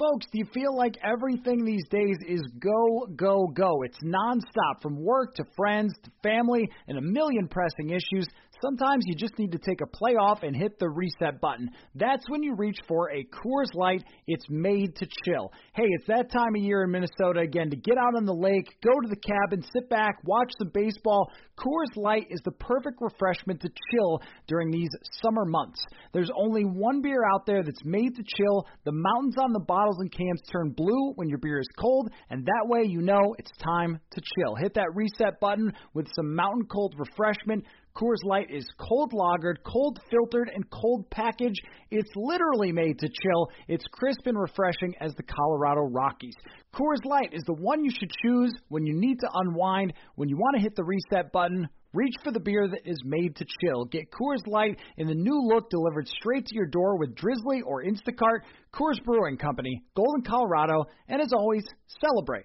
Folks, do you feel like everything these days is go, go, go? It's nonstop from work to friends to family and a million pressing issues. Sometimes you just need to take a play off and hit the reset button. That's when you reach for a Coors Light. It's made to chill. Hey, it's that time of year in Minnesota again to get out on the lake, go to the cabin, sit back, watch some baseball. Coors Light is the perfect refreshment to chill during these summer months. There's only one beer out there that's made to chill. The mountains on the bottles and cans turn blue when your beer is cold, and that way you know it's time to chill. Hit that reset button with some mountain cold refreshment. Coors Light is cold lagered, cold filtered, and cold packaged. It's literally made to chill. It's crisp and refreshing as the Colorado Rockies. Coors Light is the one you should choose when you need to unwind, when you want to hit the reset button. Reach for the beer that is made to chill. Get Coors Light in the new look delivered straight to your door with Drizzly or Instacart. Coors Brewing Company, Golden, Colorado, and as always, celebrate.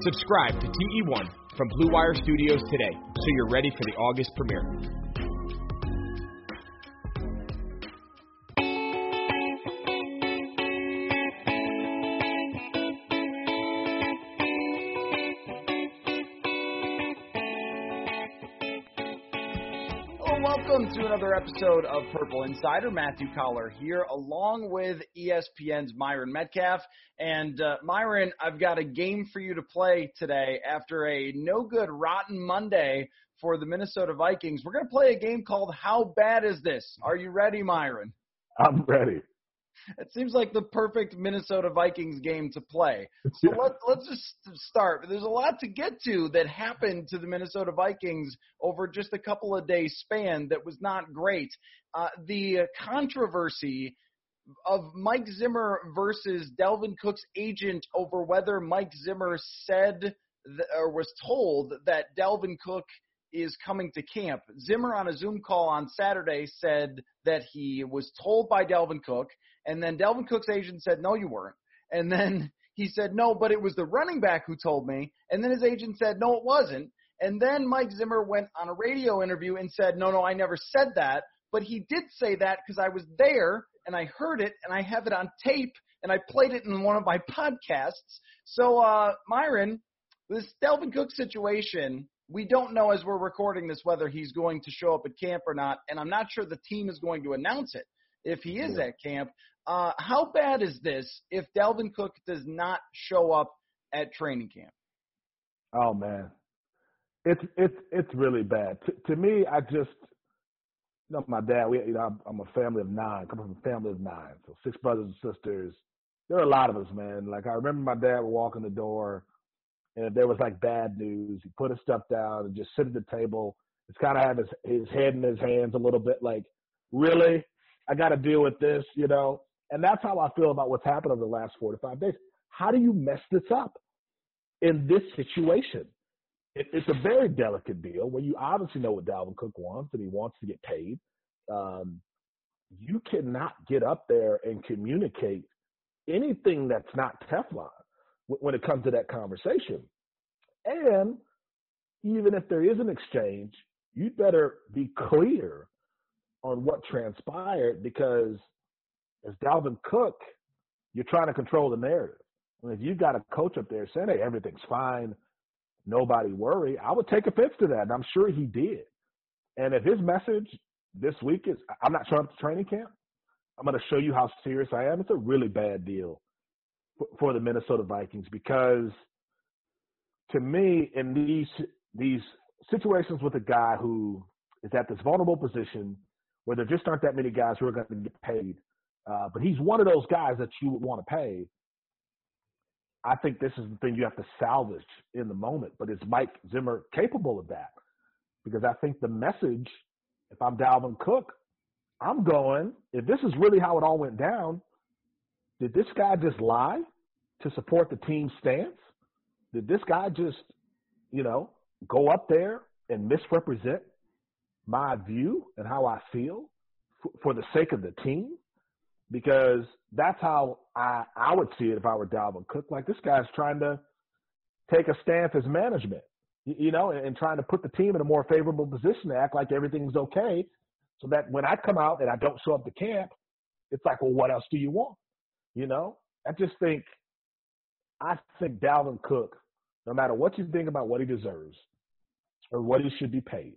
Subscribe to TE1 from Blue Wire Studios today so you're ready for the August premiere. To another episode of Purple Insider. Matthew Coller here, along with ESPN's Myron Medcalf. And uh, Myron, I've got a game for you to play today after a no good, rotten Monday for the Minnesota Vikings. We're going to play a game called How Bad Is This? Are you ready, Myron? I'm ready. It seems like the perfect Minnesota Vikings game to play. So yeah. let, let's just start. There's a lot to get to that happened to the Minnesota Vikings over just a couple of days span that was not great. Uh, the controversy of Mike Zimmer versus Dalvin Cook's agent over whether Mike Zimmer said th- or was told that Dalvin Cook is coming to camp. Zimmer on a Zoom call on Saturday said that he was told by Dalvin Cook and then Dalvin Cook's agent said, no, you weren't. And then he said, no, but it was the running back who told me. And then his agent said, no, it wasn't. And then Mike Zimmer went on a radio interview and said, no, no, I never said that. But he did say that because I was there and I heard it and I have it on tape and I played it in one of my podcasts. So, uh, Myron, this Dalvin Cook situation, we don't know as we're recording this whether he's going to show up at camp or not. And I'm not sure the team is going to announce it if he is at camp. Uh, how bad is this if Dalvin Cook does not show up at training camp? Oh man, it's it's it's really bad. T- to me, I just you know my dad. We you know I'm, I'm a family of nine, coming from a family of nine, so six brothers and sisters. There are a lot of us, man. Like I remember my dad would walk in the door, and if there was like bad news, he put his stuff down and just sit at the table. It's kind of have his his head in his hands a little bit, like really, I got to deal with this, you know. And that's how I feel about what's happened over the last four to five days. How do you mess this up in this situation? It, it's a very delicate deal where you obviously know what Dalvin Cook wants and he wants to get paid. Um, you cannot get up there and communicate anything that's not Teflon when it comes to that conversation. And even if there is an exchange, you'd better be clear on what transpired because – as Dalvin Cook, you're trying to control the narrative. And if you've got a coach up there saying, hey, everything's fine, nobody worry, I would take offense to that. And I'm sure he did. And if his message this week is, I'm not showing up to training camp, I'm going to show you how serious I am, it's a really bad deal for, for the Minnesota Vikings because to me, in these, these situations with a guy who is at this vulnerable position where there just aren't that many guys who are going to get paid uh, but he's one of those guys that you would want to pay. I think this is the thing you have to salvage in the moment. But is Mike Zimmer capable of that? Because I think the message, if I'm Dalvin Cook, I'm going, if this is really how it all went down, did this guy just lie to support the team's stance? did this guy just, you know, go up there and misrepresent my view and how I feel for the sake of the team? Because that's how I, I would see it if I were Dalvin Cook. Like this guy's trying to take a stance as management, you know, and, and trying to put the team in a more favorable position to act like everything's okay. So that when I come out and I don't show up to camp, it's like, well, what else do you want? You know, I just think, I think Dalvin Cook, no matter what you think about what he deserves or what he should be paid,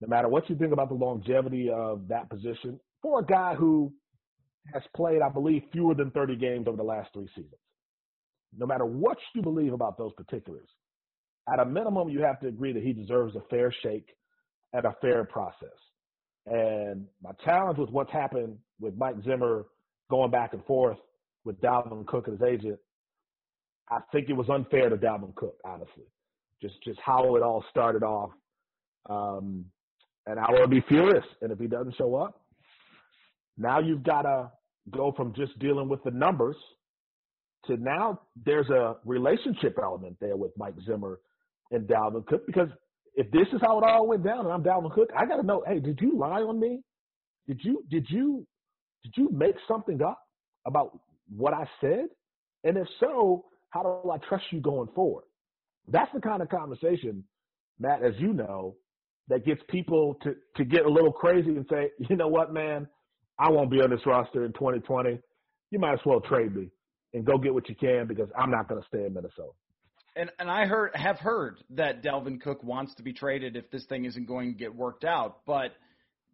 no matter what you think about the longevity of that position for a guy who has played, I believe, fewer than 30 games over the last three seasons. No matter what you believe about those particulars, at a minimum, you have to agree that he deserves a fair shake and a fair process. And my challenge with what's happened with Mike Zimmer going back and forth with Dalvin Cook and his agent, I think it was unfair to Dalvin Cook, honestly. Just just how it all started off. Um, and I will be furious. And if he doesn't show up, now you've got to go from just dealing with the numbers to now there's a relationship element there with Mike Zimmer and Dalvin Cook because if this is how it all went down and I'm Dalvin Cook, I got to know, hey, did you lie on me? Did you did you did you make something up about what I said? And if so, how do I trust you going forward? That's the kind of conversation, Matt, as you know, that gets people to to get a little crazy and say, you know what, man, I won't be on this roster in 2020. You might as well trade me and go get what you can because I'm not going to stay in Minnesota. And and I heard have heard that Dalvin Cook wants to be traded if this thing isn't going to get worked out. But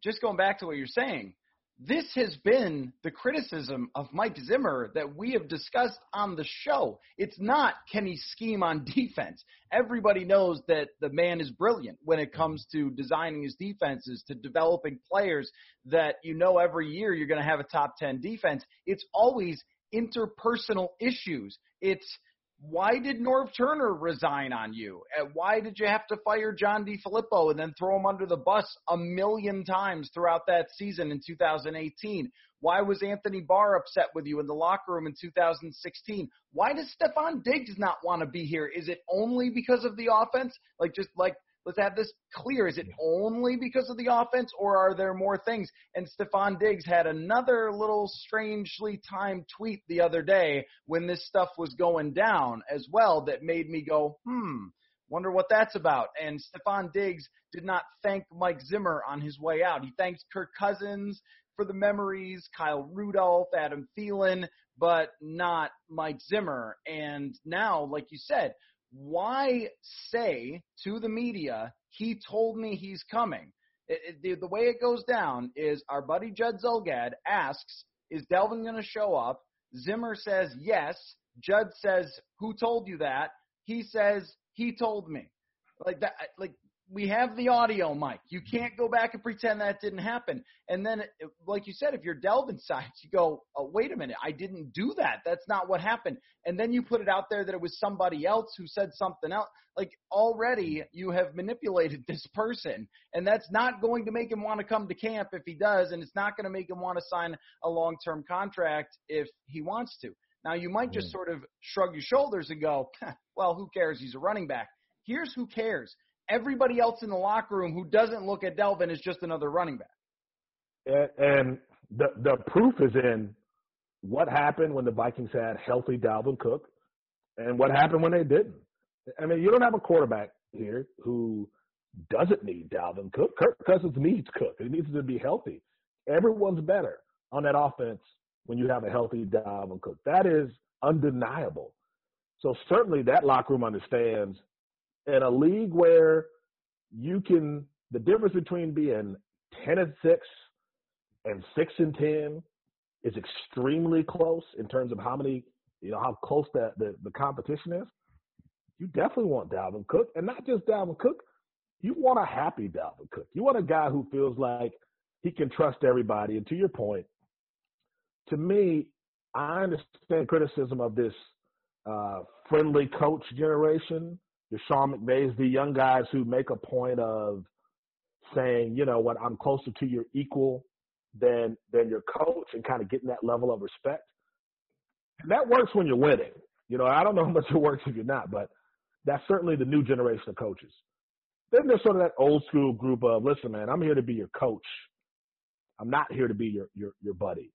just going back to what you're saying, this has been the criticism of Mike Zimmer that we have discussed on the show. It's not can he scheme on defense. Everybody knows that the man is brilliant when it comes to designing his defenses, to developing players that you know every year you're going to have a top 10 defense. It's always interpersonal issues. It's why did Norv Turner resign on you? Why did you have to fire John DeFilippo and then throw him under the bus a million times throughout that season in 2018? Why was Anthony Barr upset with you in the locker room in 2016? Why does Stefon Diggs not want to be here? Is it only because of the offense? Like just like let's have this clear. Is it only because of the offense, or are there more things? And Stefon Diggs had another little strangely timed tweet the other day when this stuff was going down as well that made me go, hmm, wonder what that's about. And Stefon Diggs did not thank Mike Zimmer on his way out. He thanks Kirk Cousins for the memories, Kyle Rudolph, Adam Thielen, but not Mike Zimmer. And now, like you said, why say to the media, he told me he's coming? It, it, the, the way it goes down is our buddy Judd Zulgad asks, is Dalvin going to show up? Zimmer says yes. Judd says, who told you that? He says, he told me. Like that, like we have the audio, Mike. You can't go back and pretend that didn't happen. And then, like you said, if you're delving sides, you go, oh, wait a minute, I didn't do that. That's not what happened. And then you put it out there that it was somebody else who said something else. Like already you have manipulated this person, and that's not going to make him want to come to camp if he does, and it's not going to make him want to sign a long-term contract if he wants to. Now you might just hmm. sort of shrug your shoulders and go, well, who cares? He's a running back. Here's who cares everybody else in the locker room who doesn't look at Dalvin is just another running back. And, and the the proof is in what happened when the Vikings had healthy Dalvin Cook, and what happened when they didn't. I mean, you don't have a quarterback here who doesn't need Dalvin Cook. Kirk Cousins needs Cook. He needs to be healthy. Everyone's better on that offense when you have a healthy Dalvin Cook. That is undeniable. So certainly that locker room understands in a league where you can the difference between being ten and six and six and ten is extremely close in terms of how many you know how close that the, the competition is. You definitely want Dalvin Cook, and not just Dalvin Cook. You want a happy Dalvin Cook. You want a guy who feels like he can trust everybody. And to your point, to me, I understand criticism of this uh, friendly coach generation the Sean McVays, the young guys who make a point of saying, you know what, I'm closer to your equal than than your coach and kind of getting that level of respect. And that works when you're winning. You know, I don't know how much it works if you're not, but That's certainly the new generation of coaches. Then there's sort of that old school group of, listen, man, I'm here to be your coach. I'm not here to be your your your buddy.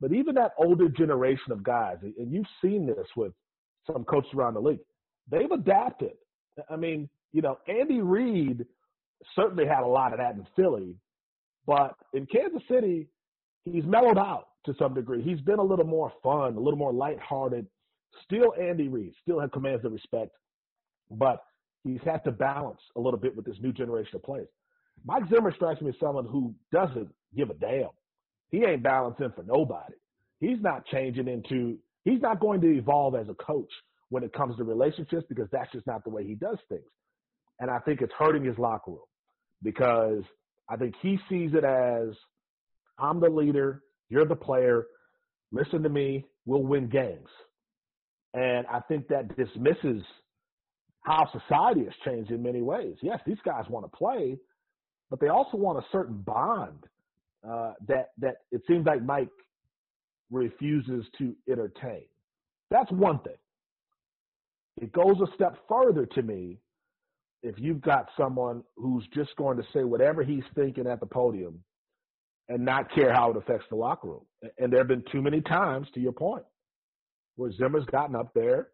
But even that older generation of guys, and you've seen this with some coaches around the league, they've adapted. I mean, you know, Andy Reid certainly had a lot of that in Philly, but in Kansas City, he's mellowed out to some degree. He's been a little more fun, a little more lighthearted. Still Andy Reid, still has commands the respect, but he's had to balance a little bit with this new generation of players. Mike Zimmer strikes me as someone who doesn't give a damn. He ain't balancing for nobody. He's not changing into, he's not going to evolve as a coach when it comes to relationships because that's just not the way he does things. And I think it's hurting his locker room because I think he sees it as I'm the leader, you're the player, listen to me, we'll win games. And I think that dismisses how society has changed in many ways. Yes, these guys want to play, but they also want a certain bond uh, that that it seems like Mike refuses to entertain. That's one thing. It goes a step further to me if you've got someone who's just going to say whatever he's thinking at the podium and not care how it affects the locker room. And there have been too many times, to your point, where Zimmer's gotten up there,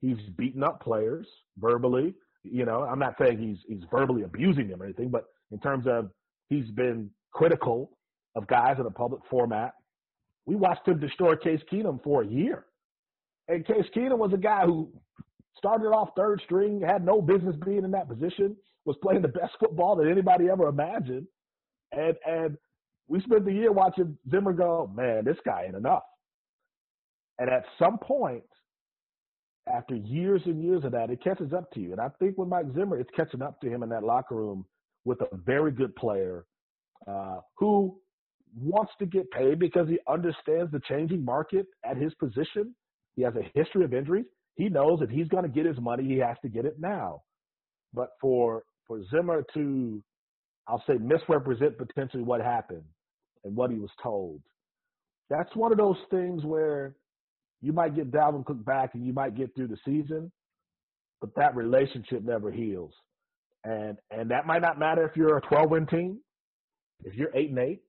he's beaten up players verbally. You know, I'm not saying he's he's verbally abusing them or anything, but in terms of he's been critical of guys in a public format. We watched him destroy Case Keenum for a year. And Case Keenum was a guy who started off third string, had no business being in that position, was playing the best football that anybody ever imagined. And and we spent the year watching Zimmer go, man, this guy ain't enough. And at some point, after years and years of that, it catches up to you. And I think with Mike Zimmer, it's catching up to him in that locker room with a very good player uh, who wants to get paid because he understands the changing market at his position. He has a history of injuries. He knows if he's going to get his money, he has to get it now. But for for Zimmer to, I'll say, misrepresent potentially what happened and what he was told, that's one of those things where you might get Dalvin Cook back and you might get through the season, but that relationship never heals. And and that might not matter if you're a 12 win team, if you're eight and eight,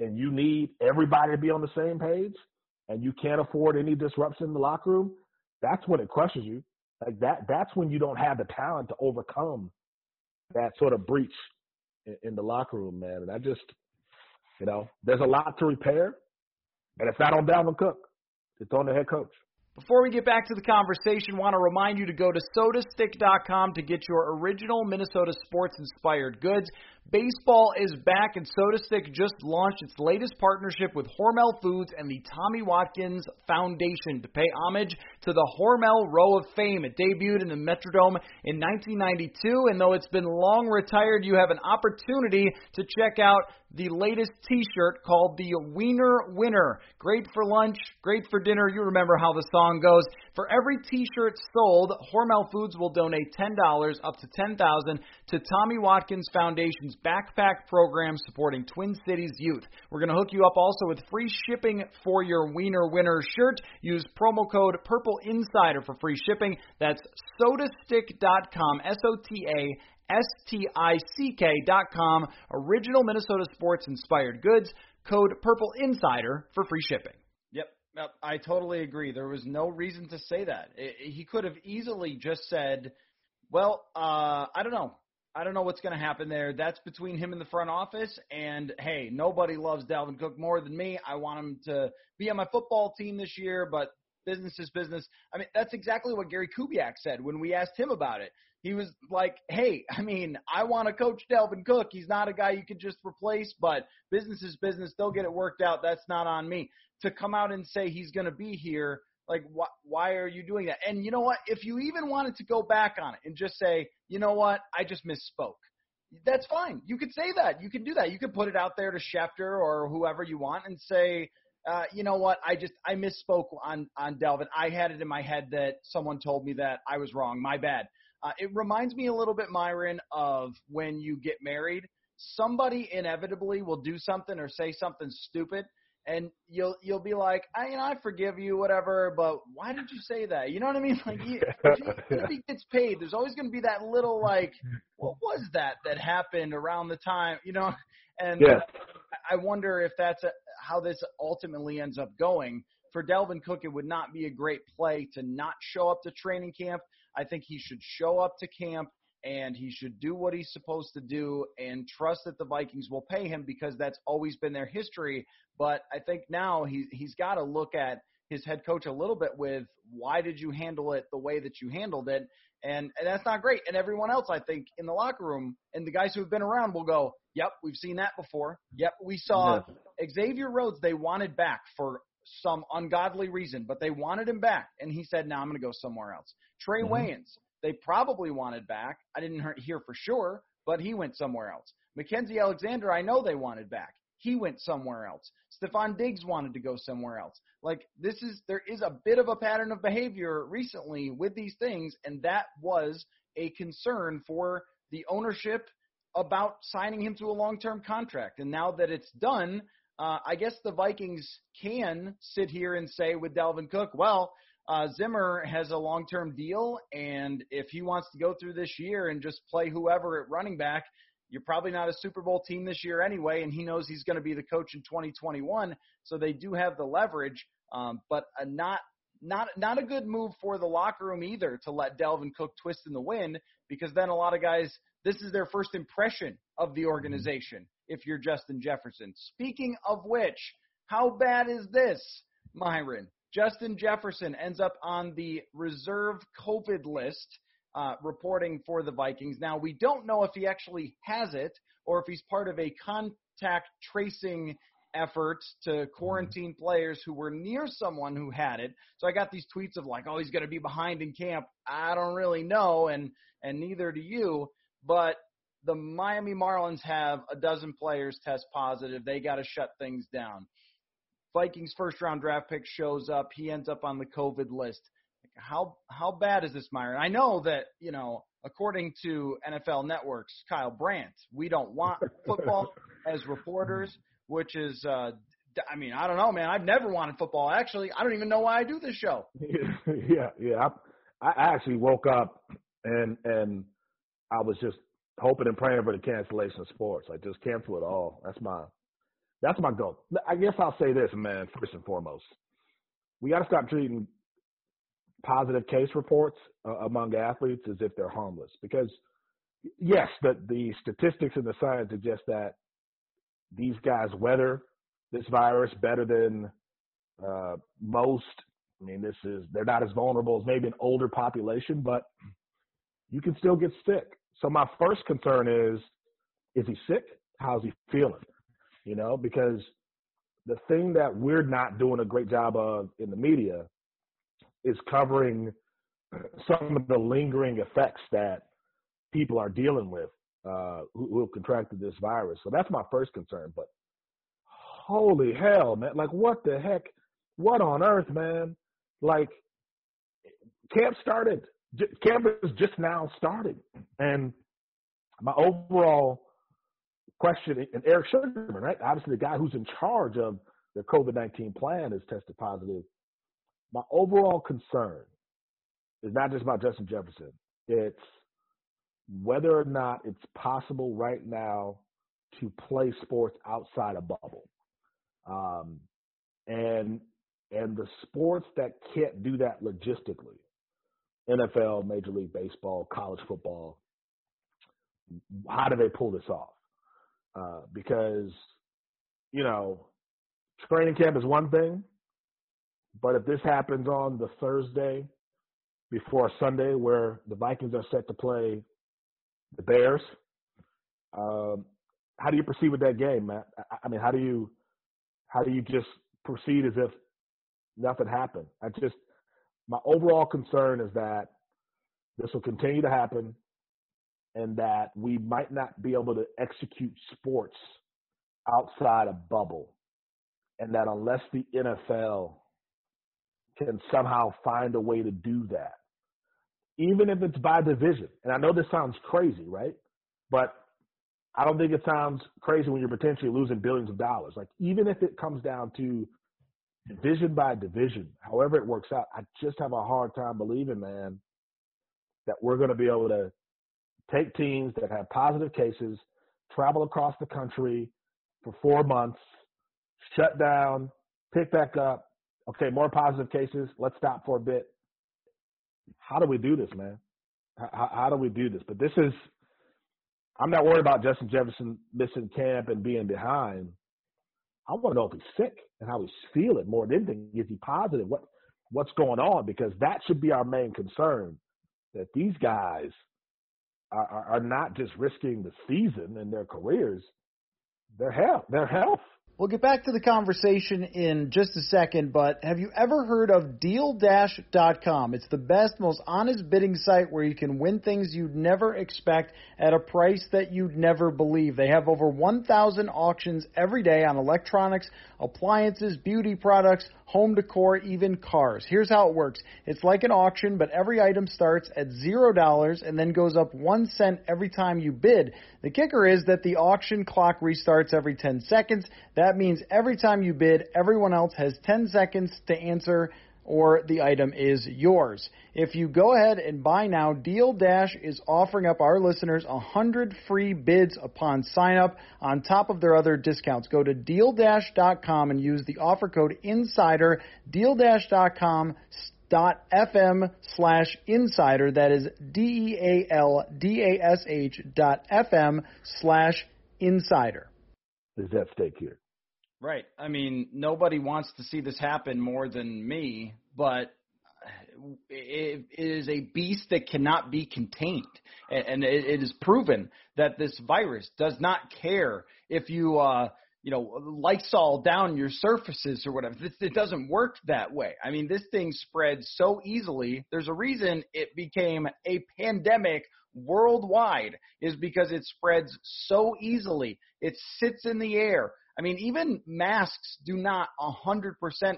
and you need everybody to be on the same page, and you can't afford any disruption in the locker room, that's when it crushes you. Like that, that's when you don't have the talent to overcome that sort of breach in, in the locker room, man. And I just, you know, there's a lot to repair, and it's not on Dalvin Cook. It's on the head coach. Before we get back to the conversation, want to remind you to go to sotastick.com to get your original Minnesota sports inspired goods. Baseball is back, and SotaStick just launched its latest partnership with Hormel Foods and the Tommy Watkins Foundation to pay homage to the Hormel Row of Fame. It debuted in the Metrodome in 1992, and though it's been long retired, you have an opportunity to check out the latest T-shirt called the Wiener Winner. Great for lunch, great for dinner. You remember how the song goes. For every T-shirt sold, Hormel Foods will donate $10 up to 10,000 to Tommy Watkins Foundation's backpack program supporting Twin Cities youth. We're going to hook you up also with free shipping for your Wiener Winner shirt. Use promo code Purple Insider for free shipping. That's sotastick.com, S O T A S-T-I-C-K.com. Original Minnesota sports inspired goods. Code Purple Insider for free shipping. I totally agree. There was no reason to say that. It, he could have easily just said, "Well, uh, I don't know. I don't know what's going to happen there. That's between him and the front office. And hey, nobody loves Dalvin Cook more than me. I want him to be on my football team this year, but business is business. I mean, that's exactly what Gary Kubiak said when we asked him about it. He was like, "Hey, I mean, I want to coach Dalvin Cook. He's not a guy you can just replace, but business is business. They'll get it worked out. That's not on me." To come out and say he's going to be here, like, wh- why are you doing that? And you know what? If you even wanted to go back on it and just say, "You know what? I just misspoke." That's fine. You could say that. You could do that. You could put it out there to Schefter or whoever you want and say, uh, you know what? I just I misspoke on on Dalvin. I had it in my head that someone told me that I was wrong. My bad. Uh, it reminds me a little bit, Myron, of when you get married. Somebody inevitably will do something or say something stupid, and you'll you'll be like, I you know I forgive you, whatever, but why did you say that? You know what I mean? Like, you, if he gets paid, there's always going to be that little like, what was that that happened around the time, you know? And yes. I wonder if that's a, how this ultimately ends up going. For Dalvin Cook, it would not be a great play to not show up to training camp. I think he should show up to camp and he should do what he's supposed to do and trust that the Vikings will pay him because that's always been their history. But I think now he he's got to look at his head coach a little bit with why did you handle it the way that you handled it and, and that's not great and everyone else i think in the locker room and the guys who have been around will go yep we've seen that before yep we saw yeah. xavier rhodes they wanted back for some ungodly reason but they wanted him back and he said now nah, i'm going to go somewhere else trae mm-hmm. waynes they probably wanted back. I didn't hear for sure, but he went somewhere else. Mackensie Alexander, I know they wanted back. He went somewhere else. Stefon Diggs wanted to go somewhere else. Like this is there is a bit of a pattern of behavior recently with these things, and that was a concern for the ownership about signing him to a long-term contract. And now that it's done, uh, I guess the Vikings can sit here and say with Dalvin Cook, well, uh, Zimmer has a long term deal, and if he wants to go through this year and just play whoever at running back, you're probably not a Super Bowl team this year anyway, and he knows he's going to be the coach in 2021. So they do have the leverage, um, but a not not not a good move for the locker room either to let Dalvin Cook twist in the wind because then a lot of guys this is their first impression of the organization if you're Justin Jefferson. Speaking of which, how bad is this, Myron? Justin Jefferson ends up on the reserve COVID list, uh, reporting for the Vikings. Now, we don't know if he actually has it or if he's part of a contact tracing effort to quarantine players who were near someone who had it. So I got these tweets of like, oh, he's going to be behind in camp. I don't really know, and and neither do you. But the Miami Marlins have a dozen players test positive. They got to shut things down. Vikings first round draft pick shows up. He ends up on the COVID list. How how bad is this, Myron? I know that you know, according to NFL Network's Kyle Brandt, we don't want football as reporters, which is, uh, I mean, I don't know, man. I've never wanted football. Actually, I don't even know why I do this show. yeah, yeah. I, I actually woke up and and I was just hoping and praying for the cancellation of sports. I just cancel it all. That's my that's my goal. I guess I'll say this, man, first and foremost. We got to stop treating positive case reports uh, among athletes as if they're harmless. Because, yes, the, the statistics and the science suggest that these guys weather this virus better than uh, most. I mean, this is, they're not as vulnerable as maybe an older population, but you can still get sick. So my first concern is, is he sick? How's he feeling? You know, because the thing that we're not doing a great job of in the media is covering some of the lingering effects that people are dealing with uh, who, who have contracted this virus. So that's my first concern. But holy hell, man! Like, what the heck? What on earth, man? Like, camp started. Camp is just now starting, and my overall question, and Eric Sugarman, right? Obviously, the guy who's in charge of the COVID 19 plan has tested positive. My overall concern is not just about Justin Jefferson, it's whether or not it's possible right now to play sports outside a bubble. Um, and and the sports that can't do that logistically, NFL, Major League Baseball, college football, how do they pull this off? Uh, because, you know, training camp is one thing, but if this happens on the Thursday before Sunday, where the Vikings are set to play the Bears, um, how do you proceed with that game, Matt? I, I mean, how do you how do you just proceed as if nothing happened? I just my overall concern is that this will continue to happen and that we might not be able to execute sports outside a bubble. And that unless the NFL can somehow find a way to do that, even if it's by division, and I know this sounds crazy, right? But I don't think it sounds crazy when you're potentially losing billions of dollars. Like even if it comes down to division by division, however it works out, I just have a hard time believing, man, that we're going to be able to take teams that have positive cases, travel across the country for four months, shut down, pick back up. Okay, more positive cases. Let's stop for a bit. How do we do this, man? How, how do we do this? But this is, I'm not worried about Justin Jefferson missing camp and being behind. I want to know if he's sick and how he's feeling more than anything. Is he positive? What what's going on? Because that should be our main concern. That these guys are, are, not just risking the season and their careers, their health, their health. We'll get back to the conversation in just a second, but have you ever heard of DealDash.com? It's the best, most honest bidding site where you can win things you'd never expect at a price that you'd never believe. They have over 1,000 auctions every day on electronics, appliances, beauty products, home decor, even cars. Here's how it works. It's like an auction, but every item starts at zero dollars and then goes up one cent every time you bid. The kicker is that the auction clock restarts every 10 seconds. That means every time you bid, everyone else has 10 seconds to answer or the item is yours. If you go ahead and buy now, Deal Dash is offering up our listeners 100 free bids upon sign up on top of their other discounts. Go to dealdash.com and use the offer code INSIDER, dealdash.com dot fm slash insider. That is D E A L D A S H dot fm slash insider. Is that stake here? Right. I mean, nobody wants to see this happen more than me, but it is a beast that cannot be contained. And it is proven that this virus does not care if you, uh, you know, Lysol down your surfaces or whatever. It doesn't work that way. I mean, this thing spreads so easily. There's a reason it became a pandemic worldwide is because it spreads so easily. It sits in the air. I mean, even masks do not 100%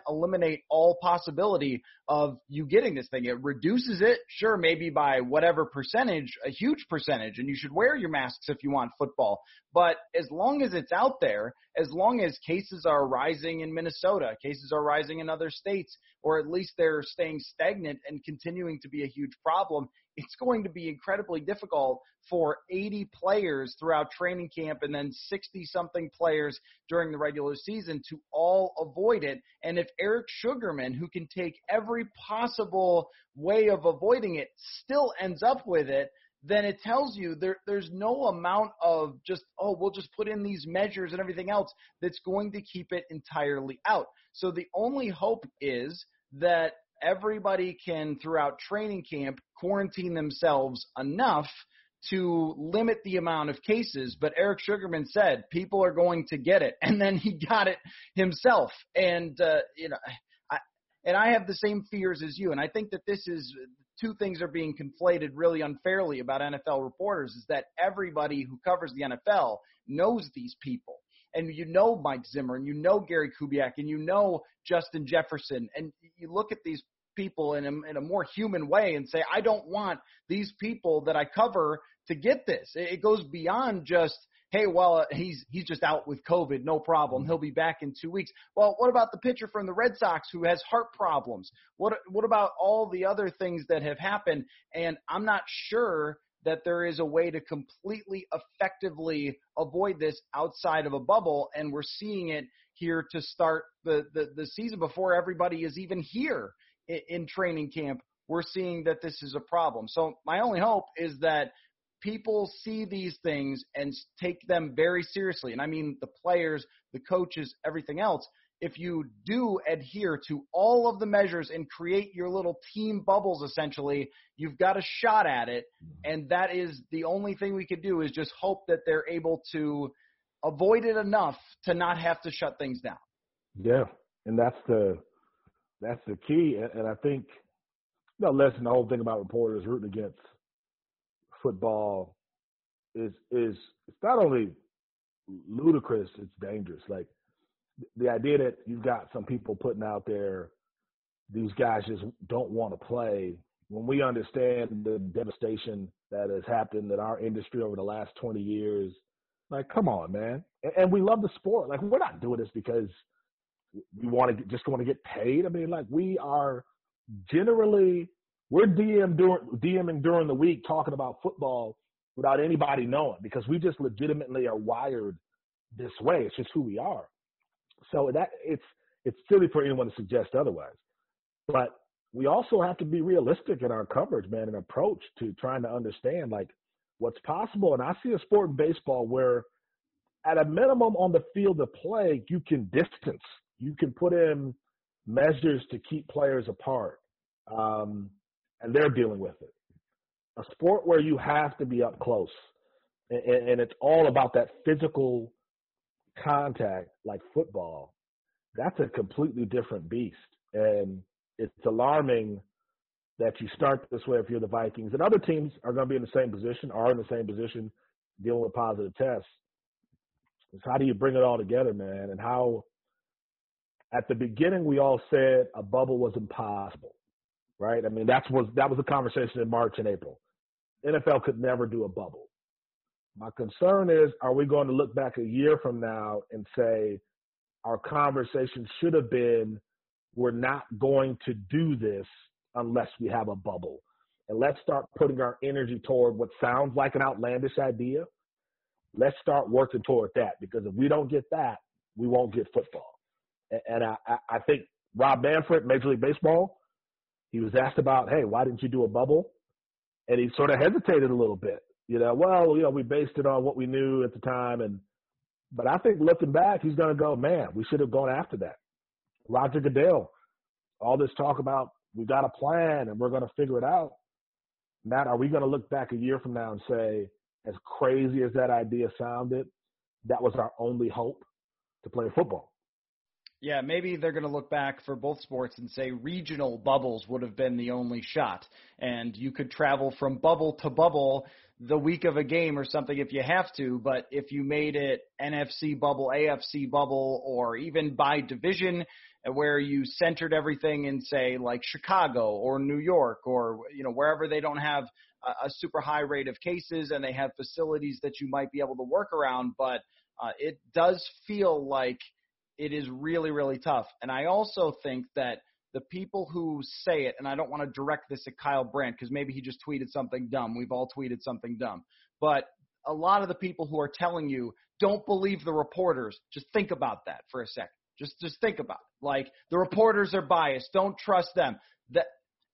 eliminate all possibility of you getting this thing. It reduces it, sure, maybe by whatever percentage, a huge percentage, and you should wear your masks if you want football. But as long as it's out there, as long as cases are rising in Minnesota, cases are rising in other states, or at least they're staying stagnant and continuing to be a huge problem, it's going to be incredibly difficult for 80 players throughout training camp and then 60 something players during the regular season to all avoid it. And if Eric Sugarman, who can take every possible way of avoiding it, still ends up with it, then it tells you there, there's no amount of just, oh, we'll just put in these measures and everything else that's going to keep it entirely out. So the only hope is that everybody can, throughout training camp, quarantine themselves enough to limit the amount of cases. But Eric Sugarman said people are going to get it, and then he got it himself. And uh, you know, I, and I have the same fears as you. And I think that this is two things are being conflated really unfairly about NFL reporters. Is that everybody who covers the NFL knows these people and you know Mike Zimmer and you know Gary Kubiak and you know Justin Jefferson and you look at these people in a, in a more human way and say, I don't want these people that I cover to get this. It goes beyond just, hey, well, uh, he's he's just out with COVID, no problem. He'll be back in two weeks. Well, what about the pitcher from the Red Sox who has heart problems? What what about all the other things that have happened? And I'm not sure that there is a way to completely effectively avoid this outside of a bubble, and we're seeing it here to start the, the, the season before everybody is even here in, in training camp, we're seeing that this is a problem. So my only hope is that people see these things and take them very seriously. And I mean the players, the coaches, everything else. If you do adhere to all of the measures and create your little team bubbles, essentially, you've got a shot at it. Mm-hmm. And that is the only thing we could do is just hope that they're able to avoid it enough to not have to shut things down. Yeah. And that's the that's the key. And I think, know, listen, the whole thing about reporters rooting against football is is it's not only ludicrous, it's dangerous. Like the idea that you've got some people putting out there, these guys just don't want to play. When we understand the devastation that has happened in our industry over the last 20 years, Like, come on, man. And we love the sport. Like, we're not doing this because we want to just want to get paid. I mean, like, we are generally we're DM during, DMing during the week talking about football without anybody knowing because we just legitimately are wired this way. It's just who we are. So that it's it's silly for anyone to suggest otherwise. But we also have to be realistic in our coverage, man, and approach to trying to understand like what's possible. And I see a sport in baseball where at a minimum on the field of play, you can distance. You can put in measures to keep players apart. Um, and they're dealing with it. A sport where you have to be up close, and, and it's all about that physical contact, like football. That's a completely different beast, and it's alarming that you start this way if you're the Vikings. And other teams are going to be in the same position, are in the same position, dealing with positive tests. It's how do you bring it all together, man? And how, at the beginning, we all said a bubble was impossible right? I mean, that's was that was a conversation in March and April. NFL could never do a bubble. My concern is, are we going to look back a year from now and say our conversation should have been, we're not going to do this unless we have a bubble, and let's start putting our energy toward what sounds like an outlandish idea. Let's start working toward that because if we don't get that, we won't get football. And I, I think Rob Manfred, Major League Baseball, he was asked about, hey, why didn't you do a bubble? And he sort of hesitated a little bit. You know, well, you know, we based it on what we knew at the time, and but I think looking back, he's going to go, man, we should have gone after that. Roger Goodell, all this talk about we got a plan and we're going to figure it out. Matt, are we going to look back a year from now and say, as crazy as that idea sounded, that was our only hope to play football? Yeah, maybe they're going to look back for both sports and say regional bubbles would have been the only shot. And you could travel from bubble to bubble the week of a game or something if you have to. But if you made it NFC bubble, AFC bubble, or even by division, where you centered everything in, say, like Chicago or New York or, you know, wherever they don't have a, a super high rate of cases and they have facilities that you might be able to work around. But uh, it does feel like – it is really, really tough. And I also think that the people who say it, and I don't want to direct this at Kyle Brandt because maybe he just tweeted something dumb. We've all tweeted something dumb. But a lot of the people who are telling you don't believe the reporters, just think about that for a second. Just just think about it. Like the reporters are biased. Don't trust them. That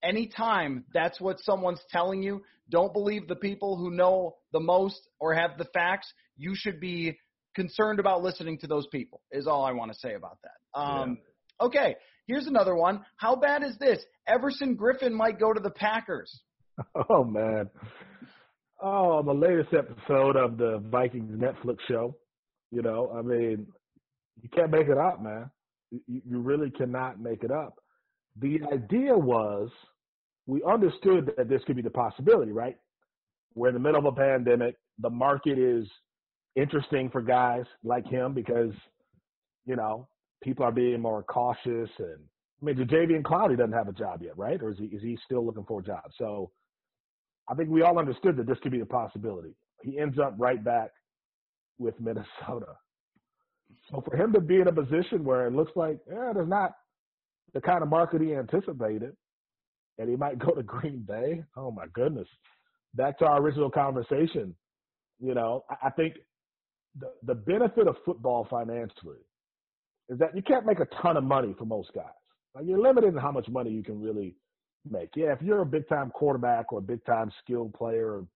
anytime that's what someone's telling you, don't believe the people who know the most or have the facts. You should be concerned about listening to those people is all I want to say about that. Um, yeah. Okay, here's another one. How bad is this? Everson Griffen might go to the Packers. Oh man. Oh, the latest episode of the Vikings Netflix show, you know, I mean, you can't make it up, man. You, you really cannot make it up. The idea was we understood that this could be the possibility, right? We're in the middle of a pandemic. The market is interesting for guys like him because, you know, people are being more cautious and I mean Jadeveon Clowney doesn't have a job yet, right? Or is he is he still looking for a job? So I think we all understood that this could be a possibility. He ends up right back with Minnesota. So for him to be in a position where it looks like, yeah, there's not the kind of market he anticipated, and he might go to Green Bay. Oh my goodness. Back to our original conversation. You know, I think the, the benefit of football financially is that you can't make a ton of money for most guys. Like you're limited in how much money you can really make. Yeah, if you're a big time quarterback or a big time skilled player or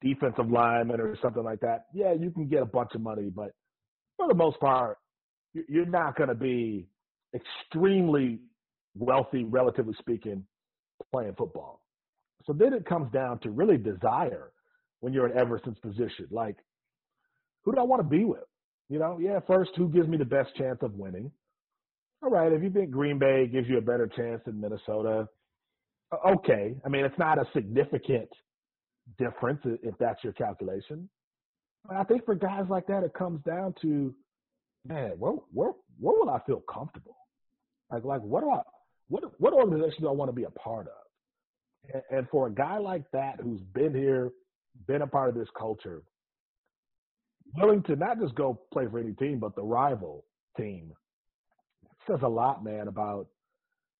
defensive lineman or something like that, yeah, you can get a bunch of money, but for the most part, you're not going to be extremely wealthy, relatively speaking, playing football. So then it comes down to really desire when you're in Everson's position. Like, who do I want to be with? You know, yeah, first, who gives me the best chance of winning? All right, if you think Green Bay gives you a better chance than Minnesota, okay. I mean, it's not a significant difference if that's your calculation. But I think for guys like that, it comes down to, man, where where where will I feel comfortable? Like like what do I what what organization do I want to be a part of? And, and for a guy like that who's been here, been a part of this culture, willing to not just go play for any team, but the rival team. It says a lot, man, about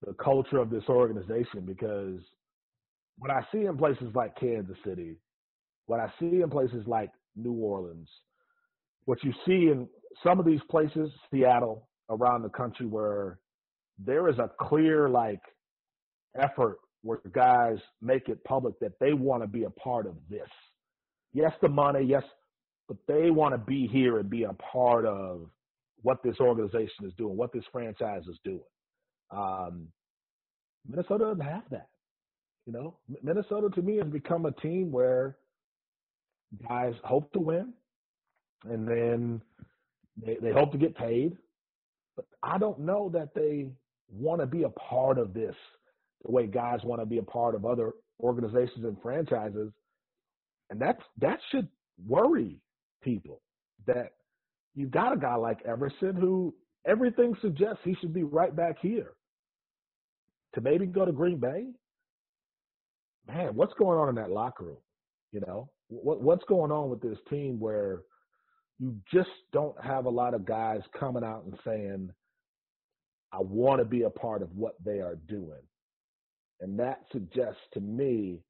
the culture of this organization because what I see in places like Kansas City, what I see in places like New Orleans, what you see in some of these places, Seattle, around the country, where there is a clear like effort where guys make it public that they want to be a part of this. Yes, the money, yes, but they want to be here and be a part of what this organization is doing, what this franchise is doing. Um, Minnesota doesn't have that. You know, Minnesota to me has become a team where guys hope to win, and then they, they hope to get paid. But I don't know that they want to be a part of this the way guys want to be a part of other organizations and franchises. And that's that should worry people that you've got a guy like Everson who everything suggests he should be right back here. To maybe go to Green Bay, man, what's going on in that locker room? You know, what what's going on with this team where you just don't have a lot of guys coming out and saying, I want to be a part of what they are doing. And that suggests to me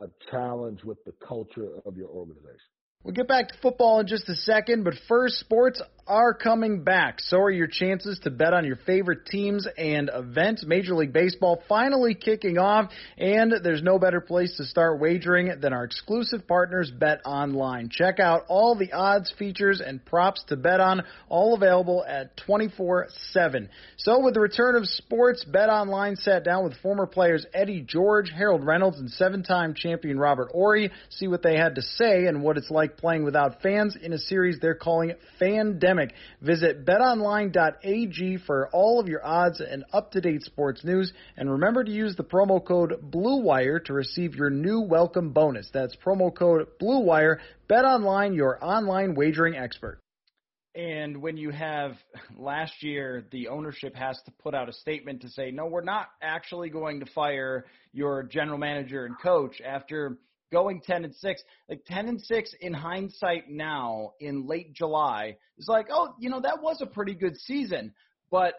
a challenge with the culture of your organization. We'll get back to football in just a second, but first, sports are coming back. So are your chances to bet on your favorite teams and events. Major League Baseball finally kicking off, and there's no better place to start wagering than our exclusive partners, BetOnline. Check out all the odds, features, and props to bet on, all available at 24 7. So, with the return of sports, BetOnline sat down with former players Eddie George, Harold Reynolds, and seven time champion Robert Horry. See what they had to say and what it's like playing without fans in a series they're calling Fandemic. Visit betonline.ag for all of your odds and up-to-date sports news. And remember to use the promo code BLUEWIRE to receive your new welcome bonus. That's promo code BLUEWIRE. BetOnline, your online wagering expert. And when you have last year, the ownership has to put out a statement to say, no, we're not actually going to fire your general manager and coach after going 10 and 6 like 10 and 6 in hindsight now in late july is like oh you know that was a pretty good season. But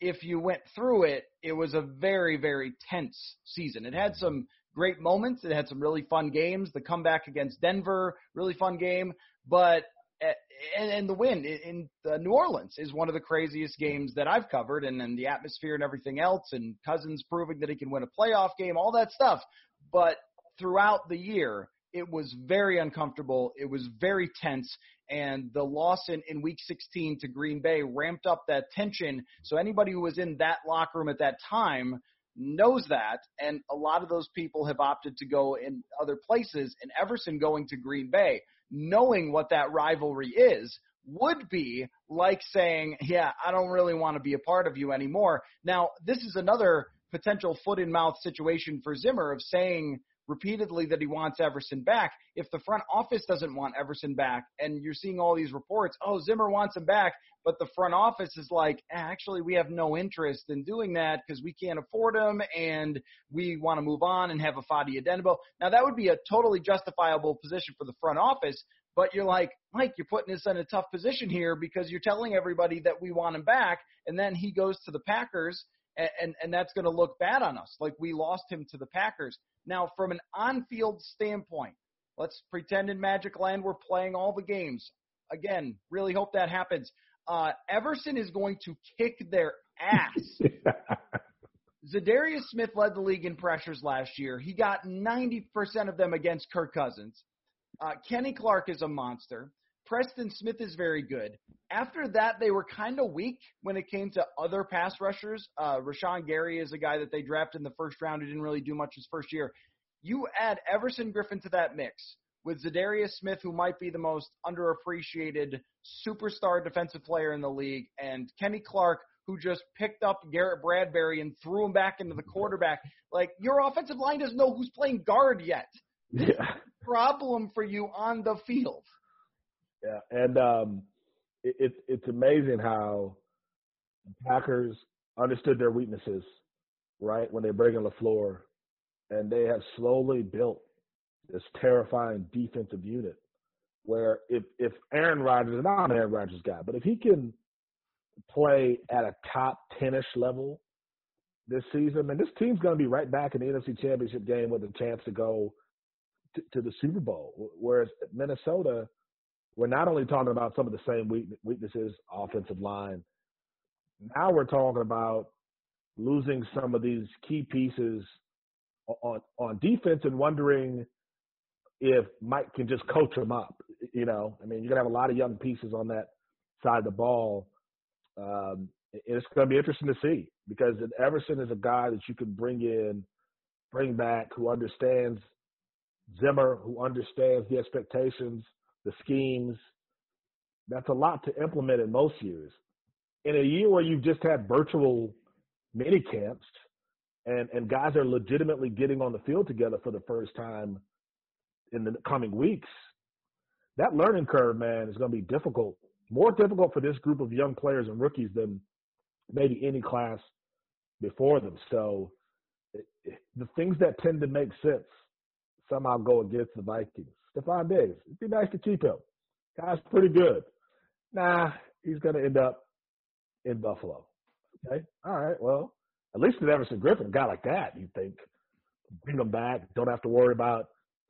if you went through it it was a very very tense season. It had some great moments. It had some really fun games. The comeback against denver really fun game. But eh, and, and the win in, New Orleans is one of the craziest games that I've covered, and then the atmosphere and everything else, and Cousins proving that he can win a playoff game, all that stuff. But throughout the year, it was very uncomfortable. It was very tense. And the loss in, in week 16 to Green Bay ramped up that tension. So anybody who was in that locker room at that time knows that. And a lot of those people have opted to go in other places. And Everson going to Green Bay, knowing what that rivalry is, would be like saying, Yeah, I don't really want to be a part of you anymore. Now, this is another potential foot in mouth situation for Zimmer of saying, repeatedly that he wants Everson back. If the front office doesn't want Everson back, and you're seeing all these reports, oh, Zimmer wants him back, but the front office is like, eh, actually, we have no interest in doing that because we can't afford him and we want to move on and have Ifeadi Odenigbo. Now, that would be a totally justifiable position for the front office, but you're like, Mike, you're putting us in a tough position here because you're telling everybody that we want him back, and then he goes to the Packers and, and, and that's going to look bad on us. Like we lost him to the Packers. Now, from an on-field standpoint, let's pretend in Magic Land we're playing all the games. Again, really hope that happens. Uh, Everson is going to kick their ass. Za'Darius Smith led the league in pressures last year. He got 90% of them against Kirk Cousins. Uh, Kenny Clark is a monster. Preston Smith is very good. After that, they were kind of weak when it came to other pass rushers. Uh, Rashan Gary is a guy that they drafted in the first round who didn't really do much his first year. You add Everson Griffen to that mix with Za'Darius Smith, who might be the most underappreciated superstar defensive player in the league, and Kenny Clark, who just picked up Garrett Bradbury and threw him back into the quarterback. Like your offensive line doesn't know who's playing guard yet. Yeah. Problem for you on the field. Yeah, and um, it, it's it's amazing how the Packers understood their weaknesses, right, when they bring in LaFleur, and they have slowly built this terrifying defensive unit. where if if Aaron Rodgers, and I'm an Aaron Rodgers guy, but if he can play at a top ten-ish level this season, and this team's going to be right back in the NFC Championship game with a chance to go to the Super Bowl. Whereas Minnesota, we're not only talking about some of the same weaknesses, offensive line. Now we're talking about losing some of these key pieces on on defense and wondering if Mike can just coach them up. You know, I mean, you're gonna have a lot of young pieces on that side of the ball. Um, it's going to be interesting to see because Everson is a guy that you can bring in, bring back, who understands Zimmer, who understands the expectations, the schemes. That's a lot to implement in most years. In a year where you've just had virtual mini camps and, and guys are legitimately getting on the field together for the first time in the coming weeks, that learning curve, man, is going to be difficult. More difficult for this group of young players and rookies than maybe any class before them. So the things that tend to make sense somehow go against the Vikings. Stefon Diggs, it'd be nice to keep him. Guy's pretty good. Nah, he's going to end up in Buffalo. Okay, all right. Well, at least with Everson Griffen, a guy like that, you think bring him back. Don't have to worry about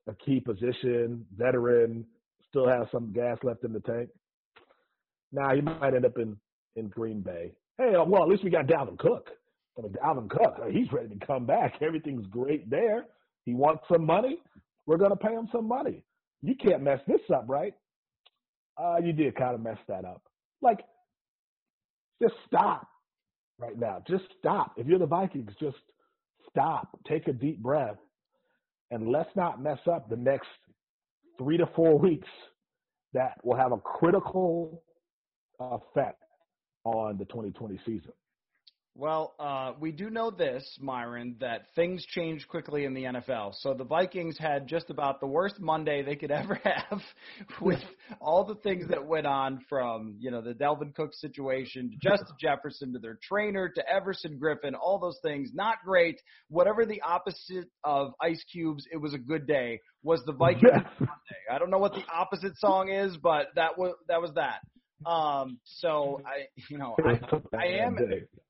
a key position, veteran, still has some gas left in the tank. Now nah, he might end up in in Green Bay. Hey, uh, well, at least we got Dalvin Cook. I mean, Dalvin Cook, uh, he's ready to come back. Everything's great there. He wants some money. We're going to pay him some money. You can't mess this up, right? Uh, you did kind of mess that up. Like, just stop right now. Just stop. If you're the Vikings, just stop. Take a deep breath. And let's not mess up the next three to four weeks that will have a critical effect on the 2020 season. Well, uh, we do know this, Myron, that things change quickly in the NFL. So the Vikings had just about the worst Monday they could ever have with all the things that went on from, you know, the Dalvin Cook situation to Justin Jefferson to their trainer to Everson Griffen, all those things. Not great. Whatever the opposite of Ice Cubes, it was a good day, was the Vikings yes. Monday. I don't know what the opposite song is, but that was that was that. Um, so I, you know, I, I am,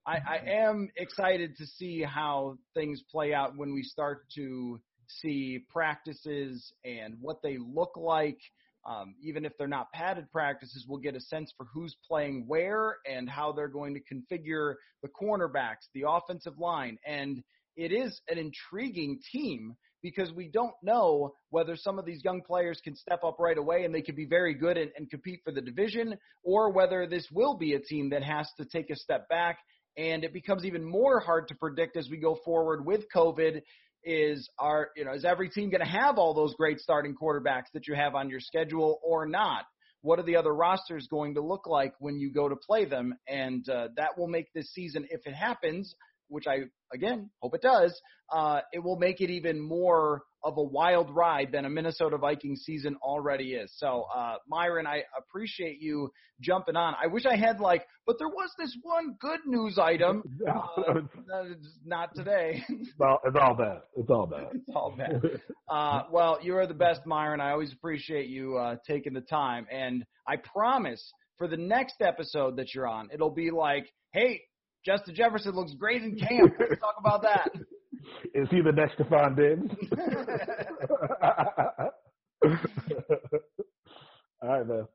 I, I am excited to see how things play out when we start to see practices and what they look like. Um, even if they're not padded practices, we'll get a sense for who's playing where and how they're going to configure the cornerbacks, the offensive line, and it is an intriguing team because we don't know whether some of these young players can step up right away and they can be very good and, and compete for the division, or whether this will be a team that has to take a step back. And it becomes even more hard to predict as we go forward with COVID. Is our you know is every team going to have all those great starting quarterbacks that you have on your schedule or not? What are the other rosters going to look like when you go to play them? And uh, that will make this season, if it happens, which I again hope it does, uh, it will make it even more of a wild ride than a Minnesota Vikings season already is. So, uh, Myron, I appreciate you jumping on. I wish I had like, but there was this one good news item. Uh, not today. well, it's all bad. It's all bad. it's all bad. Uh, well, you are the best, Myron. I always appreciate you uh, taking the time, and I promise for the next episode that you're on, it'll be like, hey, Justin Jefferson looks great in camp. Let's talk about that. Is he the next Stefon Diggs? All right, man.